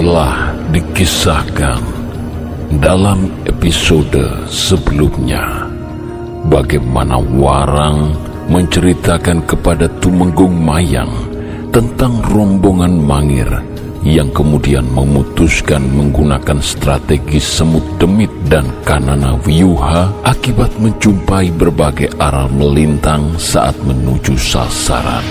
Dikisahkan dalam episode sebelumnya bagaimana Warang menceritakan kepada Tumenggung Mayang tentang rombongan Mangir yang kemudian memutuskan menggunakan strategi semut demit dan kanana Wiyuha akibat menjumpai berbagai aral melintang saat menuju sasaran.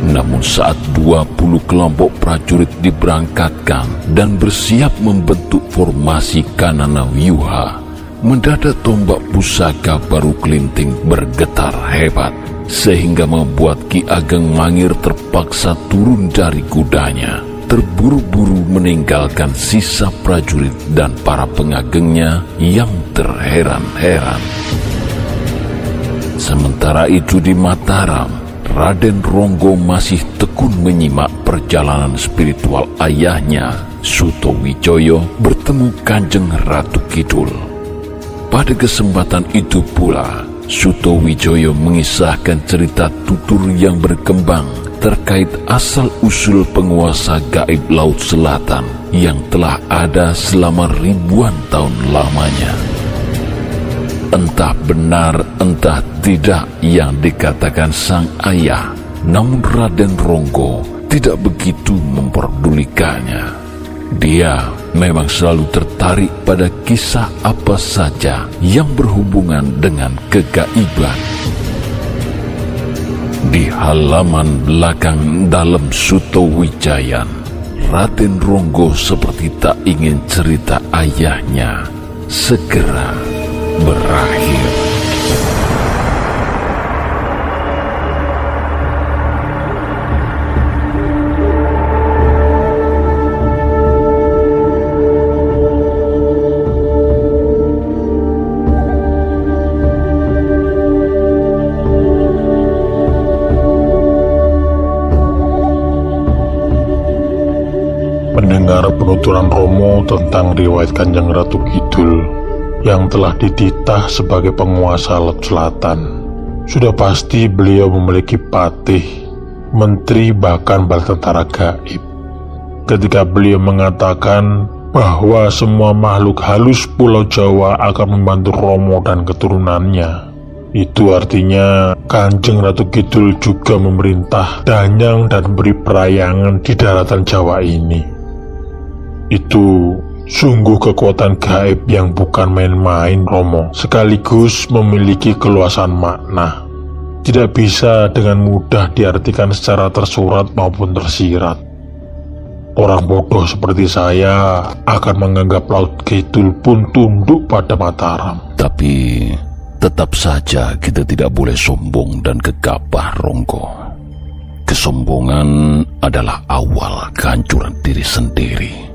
Namun saat 20 kelompok prajurit diberangkatkan dan bersiap membentuk formasi Kanana Wyuha, mendadak tombak pusaka baru kelinting bergetar hebat sehingga membuat Ki Ageng Mangir terpaksa turun dari kudanya terburu-buru meninggalkan sisa prajurit dan para pengagengnya yang terheran-heran. Sementara itu di Mataram, Raden Ronggo masih tekun menyimak perjalanan spiritual ayahnya, Suto Wijoyo, bertemu Kanjeng Ratu Kidul. Pada kesempatan itu pula, Suto Wijoyo mengisahkan cerita tutur yang berkembang terkait asal-usul penguasa gaib Laut Selatan yang telah ada selama ribuan tahun lamanya. Entah benar, entah tidak yang dikatakan sang ayah, namun Raden Ronggo tidak begitu memperdulikannya. Dia memang selalu tertarik pada kisah apa saja yang berhubungan dengan kegaiban. Di halaman belakang dalam Suto Wijayan, Raden Ronggo seperti tak ingin cerita ayahnya segera berakhir. Mendengar penuturan Romo tentang riwayat Kanjeng Ratu Kidul yang telah dititah sebagai penguasa Laut Selatan. Sudah pasti beliau memiliki patih, menteri bahkan bal tentara gaib. Ketika beliau mengatakan bahwa semua makhluk halus Pulau Jawa akan membantu Romo dan keturunannya. Itu artinya Kanjeng Ratu Kidul juga memerintah danyang dan beri perayangan di daratan Jawa ini. Itu Sungguh kekuatan gaib yang bukan main-main Romo Sekaligus memiliki keluasan makna. Tidak bisa dengan mudah diartikan secara tersurat maupun tersirat. Orang bodoh seperti saya akan menganggap Laut Kidul pun tunduk pada Mataram. Tapi tetap saja kita tidak boleh sombong dan gegabah Ronggo. Kesombongan adalah awal kehancuran diri sendiri.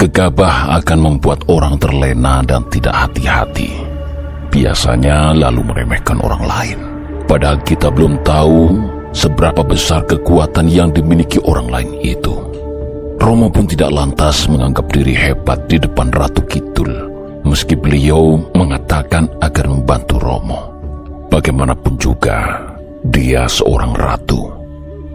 Gegabah akan membuat orang terlena dan tidak hati-hati. Biasanya lalu meremehkan orang lain. Padahal kita belum tahu seberapa besar kekuatan yang dimiliki orang lain itu. Romo pun tidak lantas menganggap diri hebat di depan Ratu Kidul, meski beliau mengatakan agar membantu Romo. Bagaimanapun juga, dia seorang ratu.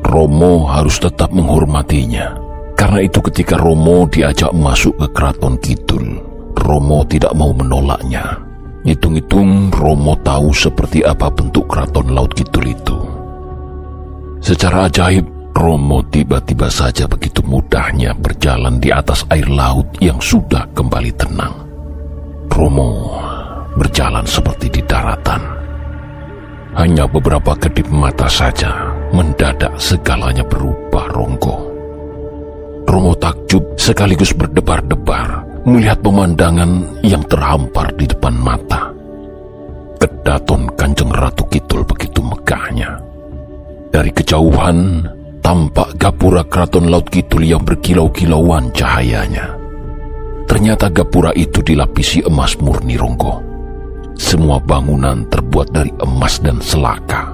Romo harus tetap menghormatinya karena itu ketika Romo diajak masuk ke keraton Kidul, Romo tidak mau menolaknya. Hitung-hitung Romo tahu seperti apa bentuk keraton Laut Kidul itu. Secara ajaib, Romo tiba-tiba saja begitu mudahnya berjalan di atas air laut yang sudah kembali tenang. Romo berjalan seperti di daratan. Hanya beberapa kedip mata saja mendadak segalanya berubah ronggo. Romo takjub sekaligus berdebar-debar melihat pemandangan yang terhampar di depan mata. Kedaton Kanjeng Ratu Kidul begitu megahnya. Dari kejauhan, tampak gapura keraton Laut Kidul yang berkilau-kilauan cahayanya. Ternyata gapura itu dilapisi emas murni ronggo. Semua bangunan terbuat dari emas dan selaka.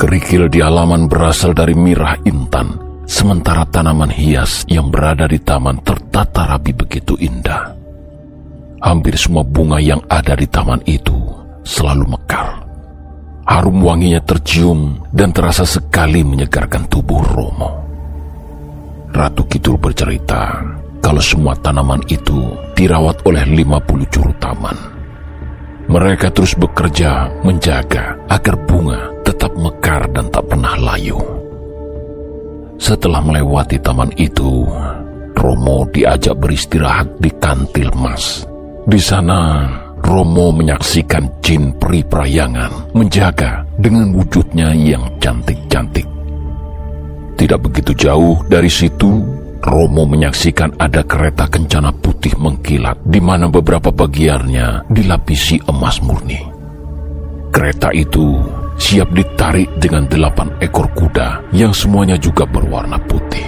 Kerikil di halaman berasal dari mirah intan Sementara tanaman hias yang berada di taman tertata rapi begitu indah. Hampir semua bunga yang ada di taman itu selalu mekar. Harum wanginya tercium dan terasa sekali menyegarkan tubuh Romo. Ratu Kidul bercerita kalau semua tanaman itu dirawat oleh 50 juru taman. Mereka terus bekerja menjaga agar bunga tetap mekar dan tak pernah layu. Setelah melewati taman itu, Romo diajak beristirahat di kantil mas. Di sana, Romo menyaksikan jin peri prayangan menjaga dengan wujudnya yang cantik-cantik. Tidak begitu jauh dari situ, Romo menyaksikan ada kereta kencana putih mengkilat di mana beberapa bagiannya dilapisi emas murni. Kereta itu siap ditarik dengan delapan ekor kuda yang semuanya juga berwarna putih.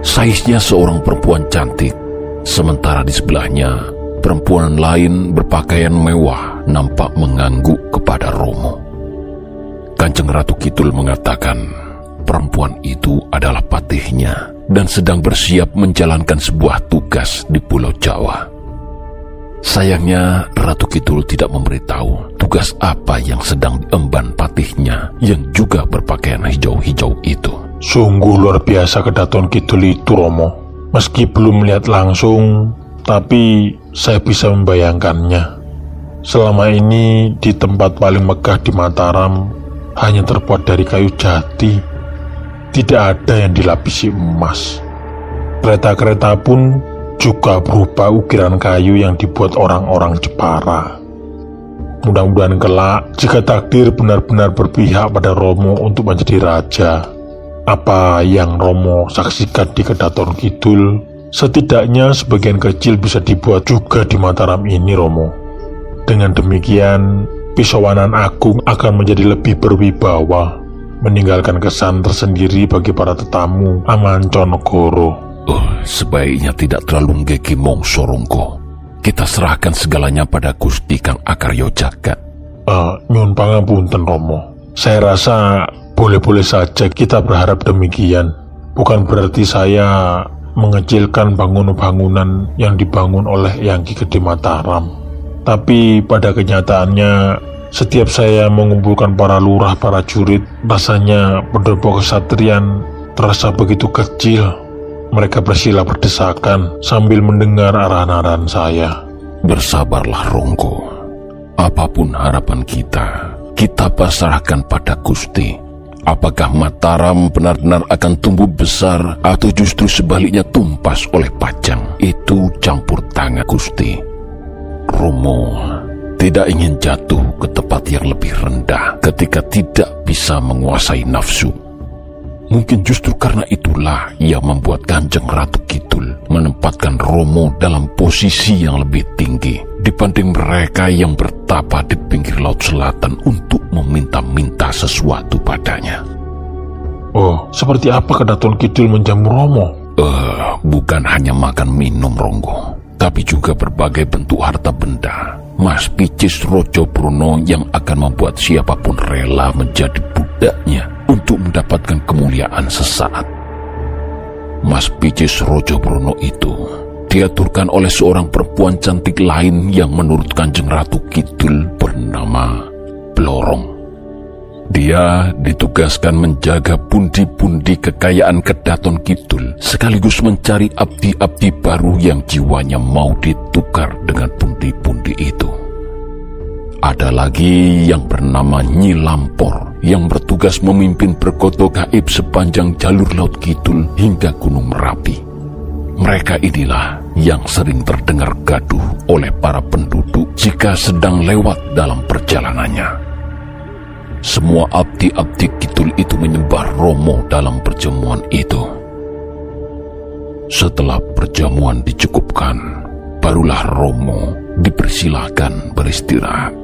Saiznya seorang perempuan cantik, sementara di sebelahnya perempuan lain berpakaian mewah nampak mengangguk kepada Romo. Kanjeng Ratu Kidul mengatakan perempuan itu adalah patihnya dan sedang bersiap menjalankan sebuah tugas di Pulau Jawa. Sayangnya Ratu Kidul tidak memberitahu tugas apa yang sedang diemban patihnya yang juga berpakaian hijau-hijau itu. Sungguh luar biasa kedaton Kidul itu Romo. Meski belum melihat langsung, tapi saya bisa membayangkannya. Selama ini di tempat paling megah di Mataram hanya terbuat dari kayu jati. Tidak ada yang dilapisi emas. Kereta-kereta pun juga berupa ukiran kayu yang dibuat orang-orang Jepara. Mudah-mudahan kelak jika takdir benar-benar berpihak pada Romo untuk menjadi raja, apa yang Romo saksikan di Kedaton Kidul, setidaknya sebagian kecil bisa dibuat juga di Mataram ini, Romo. Dengan demikian, Pisauanan Agung akan menjadi lebih berwibawa, meninggalkan kesan tersendiri bagi para tetamu Amanconegoro. Oh, sebaiknya tidak terlalu ngeki mongso Rungko. Kita serahkan segalanya pada Gusti Kang Akaryo Jagat. Uh, nyun pangapunten Romo. Saya rasa boleh-boleh saja kita berharap demikian. Bukan berarti saya mengecilkan bangunan-bangunan yang dibangun oleh Yang Gede Mataram. Tapi pada kenyataannya, setiap saya mengumpulkan para lurah, para jurid, rasanya pendopo kesatrian terasa begitu kecil. Mereka bersila berdesakan sambil mendengar arahan-arahan saya. Bersabarlah Ronggo. Apa pun harapan kita, kita pasrahkan pada Gusti. Apakah Mataram benar-benar akan tumbuh besar atau justru sebaliknya tumpas oleh Pajang? Itu campur tangan Gusti. Romo tidak ingin jatuh ke tempat yang lebih rendah ketika tidak bisa menguasai nafsu. Mungkin justru karena itulah yang membuat Kanjeng Ratu Kidul menempatkan Romo dalam posisi yang lebih tinggi dibanding mereka yang bertapa di pinggir laut selatan untuk meminta-minta sesuatu padanya. Oh, seperti apa kedaton Kidul menjamu Romo? Eh, uh, bukan hanya makan minum Ronggo, tapi juga berbagai bentuk harta benda. Mas Picis Rojo Bruno yang akan membuat siapa pun rela menjadi budaknya untuk mendapatkan kemuliaan sesaat. Mas Picis Rojo Bruno itu diaturkan oleh seorang perempuan cantik lain yang menurut Kanjeng Ratu Kidul bernama Blorong. Dia ditugaskan menjaga pundi-pundi kekayaan Kedaton Kidul sekaligus mencari abdi-abdi baru yang jiwanya mau ditukar dengan pundi-pundi itu. Ada lagi yang bernama Nyi Lampor yang bertugas memimpin perkoto gaib sepanjang jalur Laut Kidul hingga Gunung Merapi. Mereka inilah yang sering terdengar gaduh oleh para penduduk jika sedang lewat dalam perjalanannya. Semua abdi-abdi kidul itu menyembah Romo dalam perjamuan itu. Setelah perjamuan dicukupkan, barulah Romo dipersilahkan beristirahat.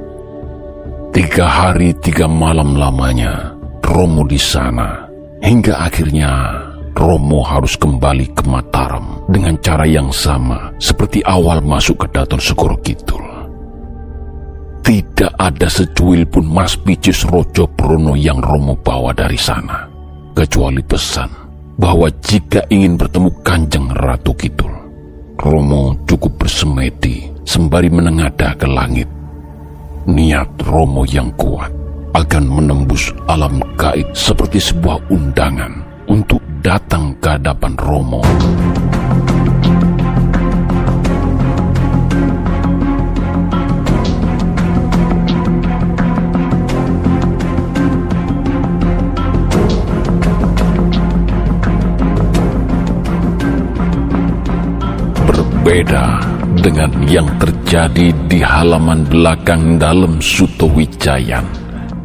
Tiga hari tiga malam lamanya, Romo di sana, hingga akhirnya Romo harus kembali ke Mataram dengan cara yang sama seperti awal masuk ke Daton Segoro Kidul. Tidak ada secuil pun Mas Picis Rojo Prono yang Romo bawa dari sana. Kecuali pesan bahwa jika ingin bertemu Kanjeng Ratu Kidul, Romo cukup bersemedi sembari menengada ke langit. Niat Romo yang kuat akan menembus alam gaib seperti sebuah undangan untuk datang ke hadapan Romo. Berbeda dengan yang terjadi di halaman belakang dalam Suto Wijayan.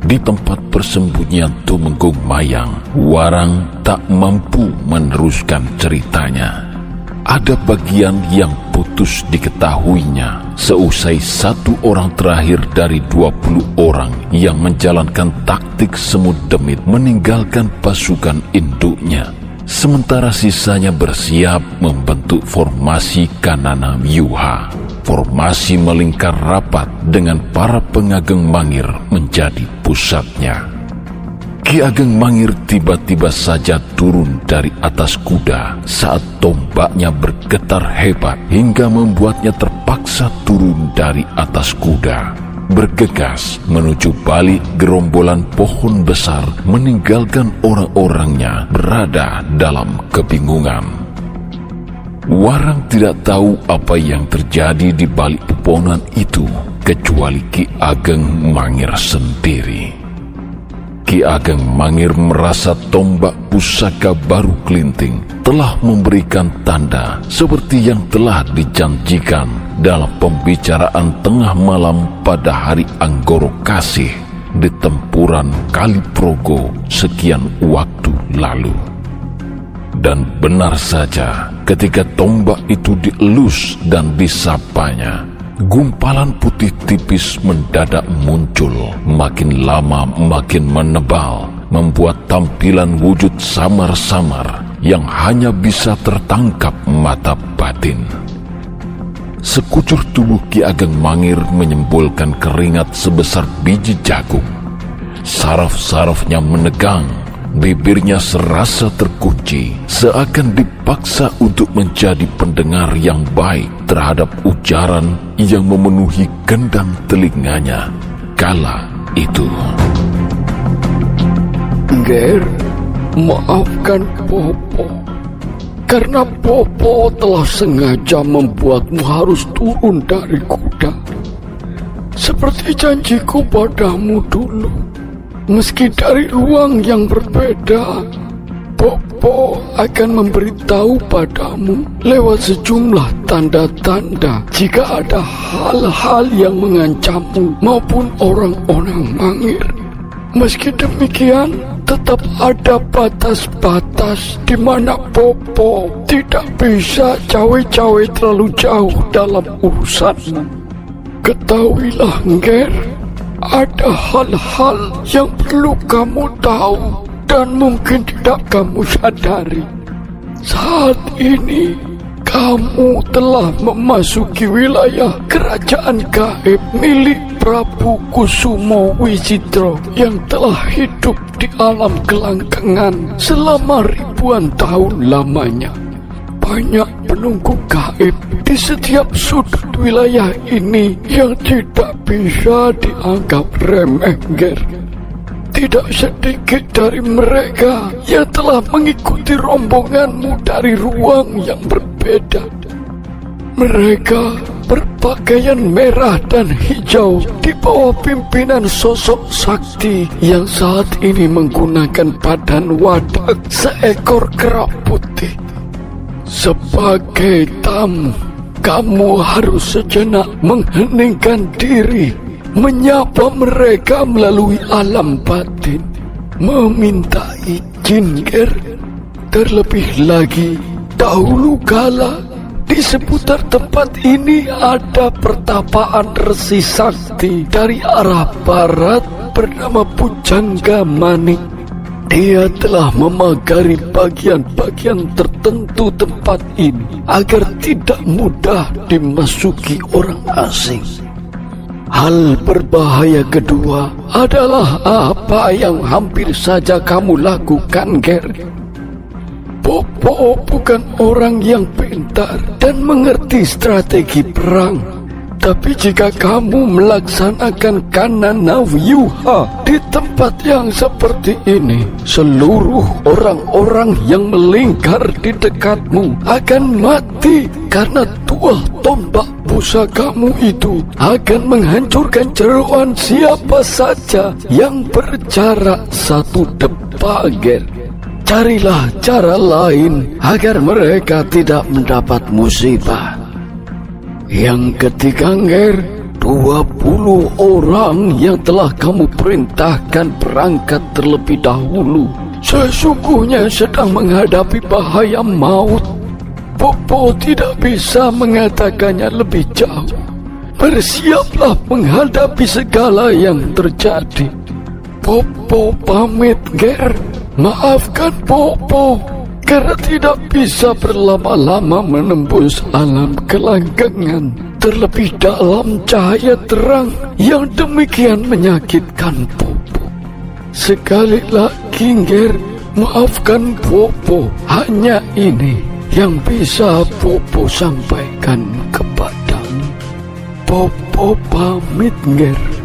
Di tempat persembunyian Tumenggung Mayang, Warang tak mampu meneruskan ceritanya. Ada bagian yang putus diketahuinya seusai satu orang terakhir dari 20 orang yang menjalankan taktik semut demit meninggalkan pasukan induknya sementara sisanya bersiap membentuk formasi Kanana Yuha. Formasi melingkar rapat dengan para pengageng Mangir menjadi pusatnya. Ki Ageng Mangir tiba-tiba saja turun dari atas kuda saat tombaknya bergetar hebat hingga membuatnya terpaksa turun dari atas kuda bergegas menuju balik gerombolan pohon besar meninggalkan orang-orangnya berada dalam kebingungan. Warang tidak tahu apa yang terjadi di balik pepohonan itu kecuali Ki Ageng Mangir sendiri. Ki Ageng Mangir merasa tombak pusaka baru kelinting telah memberikan tanda seperti yang telah dijanjikan dalam pembicaraan tengah malam pada hari Anggoro Kasih di tempuran Kaliprogo sekian waktu lalu. Dan benar saja ketika tombak itu dielus dan disapanya, Gumpalan putih tipis mendadak muncul, makin lama makin menebal, membuat tampilan wujud samar-samar yang hanya bisa tertangkap mata batin. Sekucur tubuh Ki Ageng Mangir menyembolkan keringat sebesar biji jagung. Saraf-sarafnya menegang, bibirnya serasa terkunci, seakan dipaksa untuk menjadi pendengar yang baik terhadap ujaran yang memenuhi gendang telinganya kala itu. Ger, maafkan Popo. Karena Popo telah sengaja membuatmu harus turun dari kuda. Seperti janjiku padamu dulu. Meski dari ruang yang berbeda, Popo akan memberitahu padamu lewat sejumlah tanda-tanda jika ada hal-hal yang mengancammu maupun orang-orang mangir. Meski demikian, tetap ada batas-batas di mana Popo tidak bisa cawe-cawe terlalu jauh dalam urusanmu. Ketahuilah, Nger, ada hal-hal yang perlu kamu tahu dan mungkin tidak kamu sadari. Saat ini kamu telah memasuki wilayah kerajaan gaib milik Prabu Kusumo Wijitro yang telah hidup di alam kelangkengan selama ribuan tahun lamanya banyak penunggu gaib di setiap sudut wilayah ini yang tidak bisa dianggap remeh, Ger. Tidak sedikit dari mereka yang telah mengikuti rombonganmu dari ruang yang berbeda. Mereka berpakaian merah dan hijau di bawah pimpinan sosok sakti yang saat ini menggunakan badan wadak seekor kera putih. Sebagai tamu, kamu harus sejenak mengheningkan diri, menyapa mereka melalui alam batin, meminta izin, Ger. Terlebih lagi, dahulu kala di seputar tempat ini ada pertapaan resi sakti dari arah barat bernama Pujangga Manik. Dia telah memagari bagian-bagian tertentu tempat ini agar tidak mudah dimasuki orang asing. Hal berbahaya kedua adalah apa yang hampir saja kamu lakukan, Ger. Popo bukan orang yang pintar dan mengerti strategi perang. Tetapi jika kamu melaksanakan kanana vyuha di tempat yang seperti ini, seluruh orang-orang yang melingkar di dekatmu akan mati karena tuah tombak pusakamu itu akan menghancurkan jeroan siapa saja yang berjarak satu depager. Carilah cara lain agar mereka tidak mendapat musibah. Yang ketiga, Nger, 20 orang yang telah kamu perintahkan berangkat terlebih dahulu. Sesungguhnya sedang menghadapi bahaya maut. Popo tidak bisa mengatakannya lebih jauh. Bersiaplah menghadapi segala yang terjadi. Popo pamit, Ger. Maafkan Popo karena tidak bisa berlama-lama menembus alam kelanggengan terlebih dalam cahaya terang yang demikian menyakitkan Popo. Sekali lagi, Ger, maafkan Popo. Hanya ini yang bisa Popo sampaikan kepadamu. Popo pamit, Ger.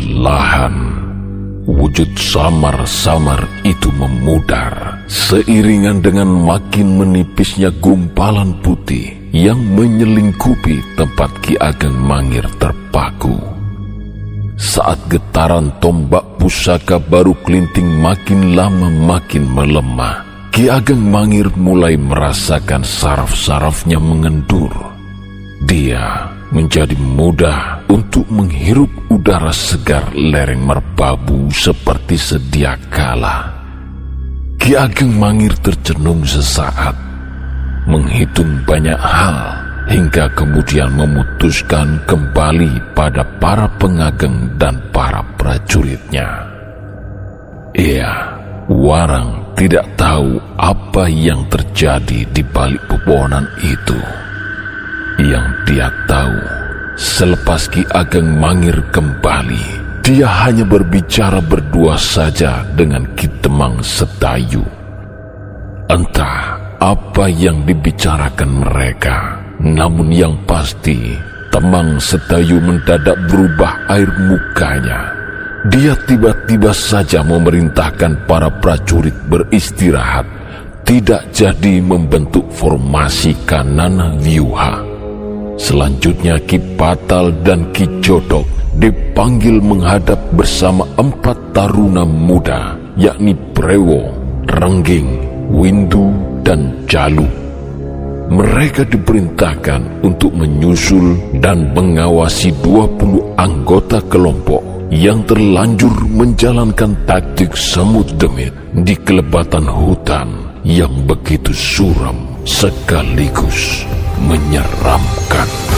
Perlahan, wujud samar-samar itu memudar seiringan dengan makin menipisnya gumpalan putih yang menyelingkupi tempat Ki Ageng Mangir terpaku. Saat getaran tombak pusaka baru kelinting makin lama makin melemah, Ki Ageng Mangir mulai merasakan saraf-sarafnya mengendur. Dia menjadi mudah untuk menghirup udara segar lereng merbabu seperti sedia kala. Ki Ageng Mangir tercenung sesaat, menghitung banyak hal hingga kemudian memutuskan kembali pada para pengageng dan para prajuritnya. Ia, Warang, tidak tahu apa yang terjadi di balik pepohonan itu. Yang dia tahu, selepas Ki Ageng Mangir kembali, dia hanya berbicara berdua saja dengan Ki Temang Setayu. Entah apa yang dibicarakan mereka, namun yang pasti Temang Setayu mendadak berubah air mukanya. Dia tiba-tiba saja memerintahkan para prajurit beristirahat, tidak jadi membentuk formasi Kanana Vyuha. Selanjutnya Ki Patal dan Ki Jodok dipanggil menghadap bersama empat taruna muda, yakni Prewo, Rengging, Windu, dan Jalu. Mereka diperintahkan untuk menyusul dan mengawasi 20 anggota kelompok yang terlanjur menjalankan taktik semut demit di kelebatan hutan yang begitu suram sekaligus menyeramkan.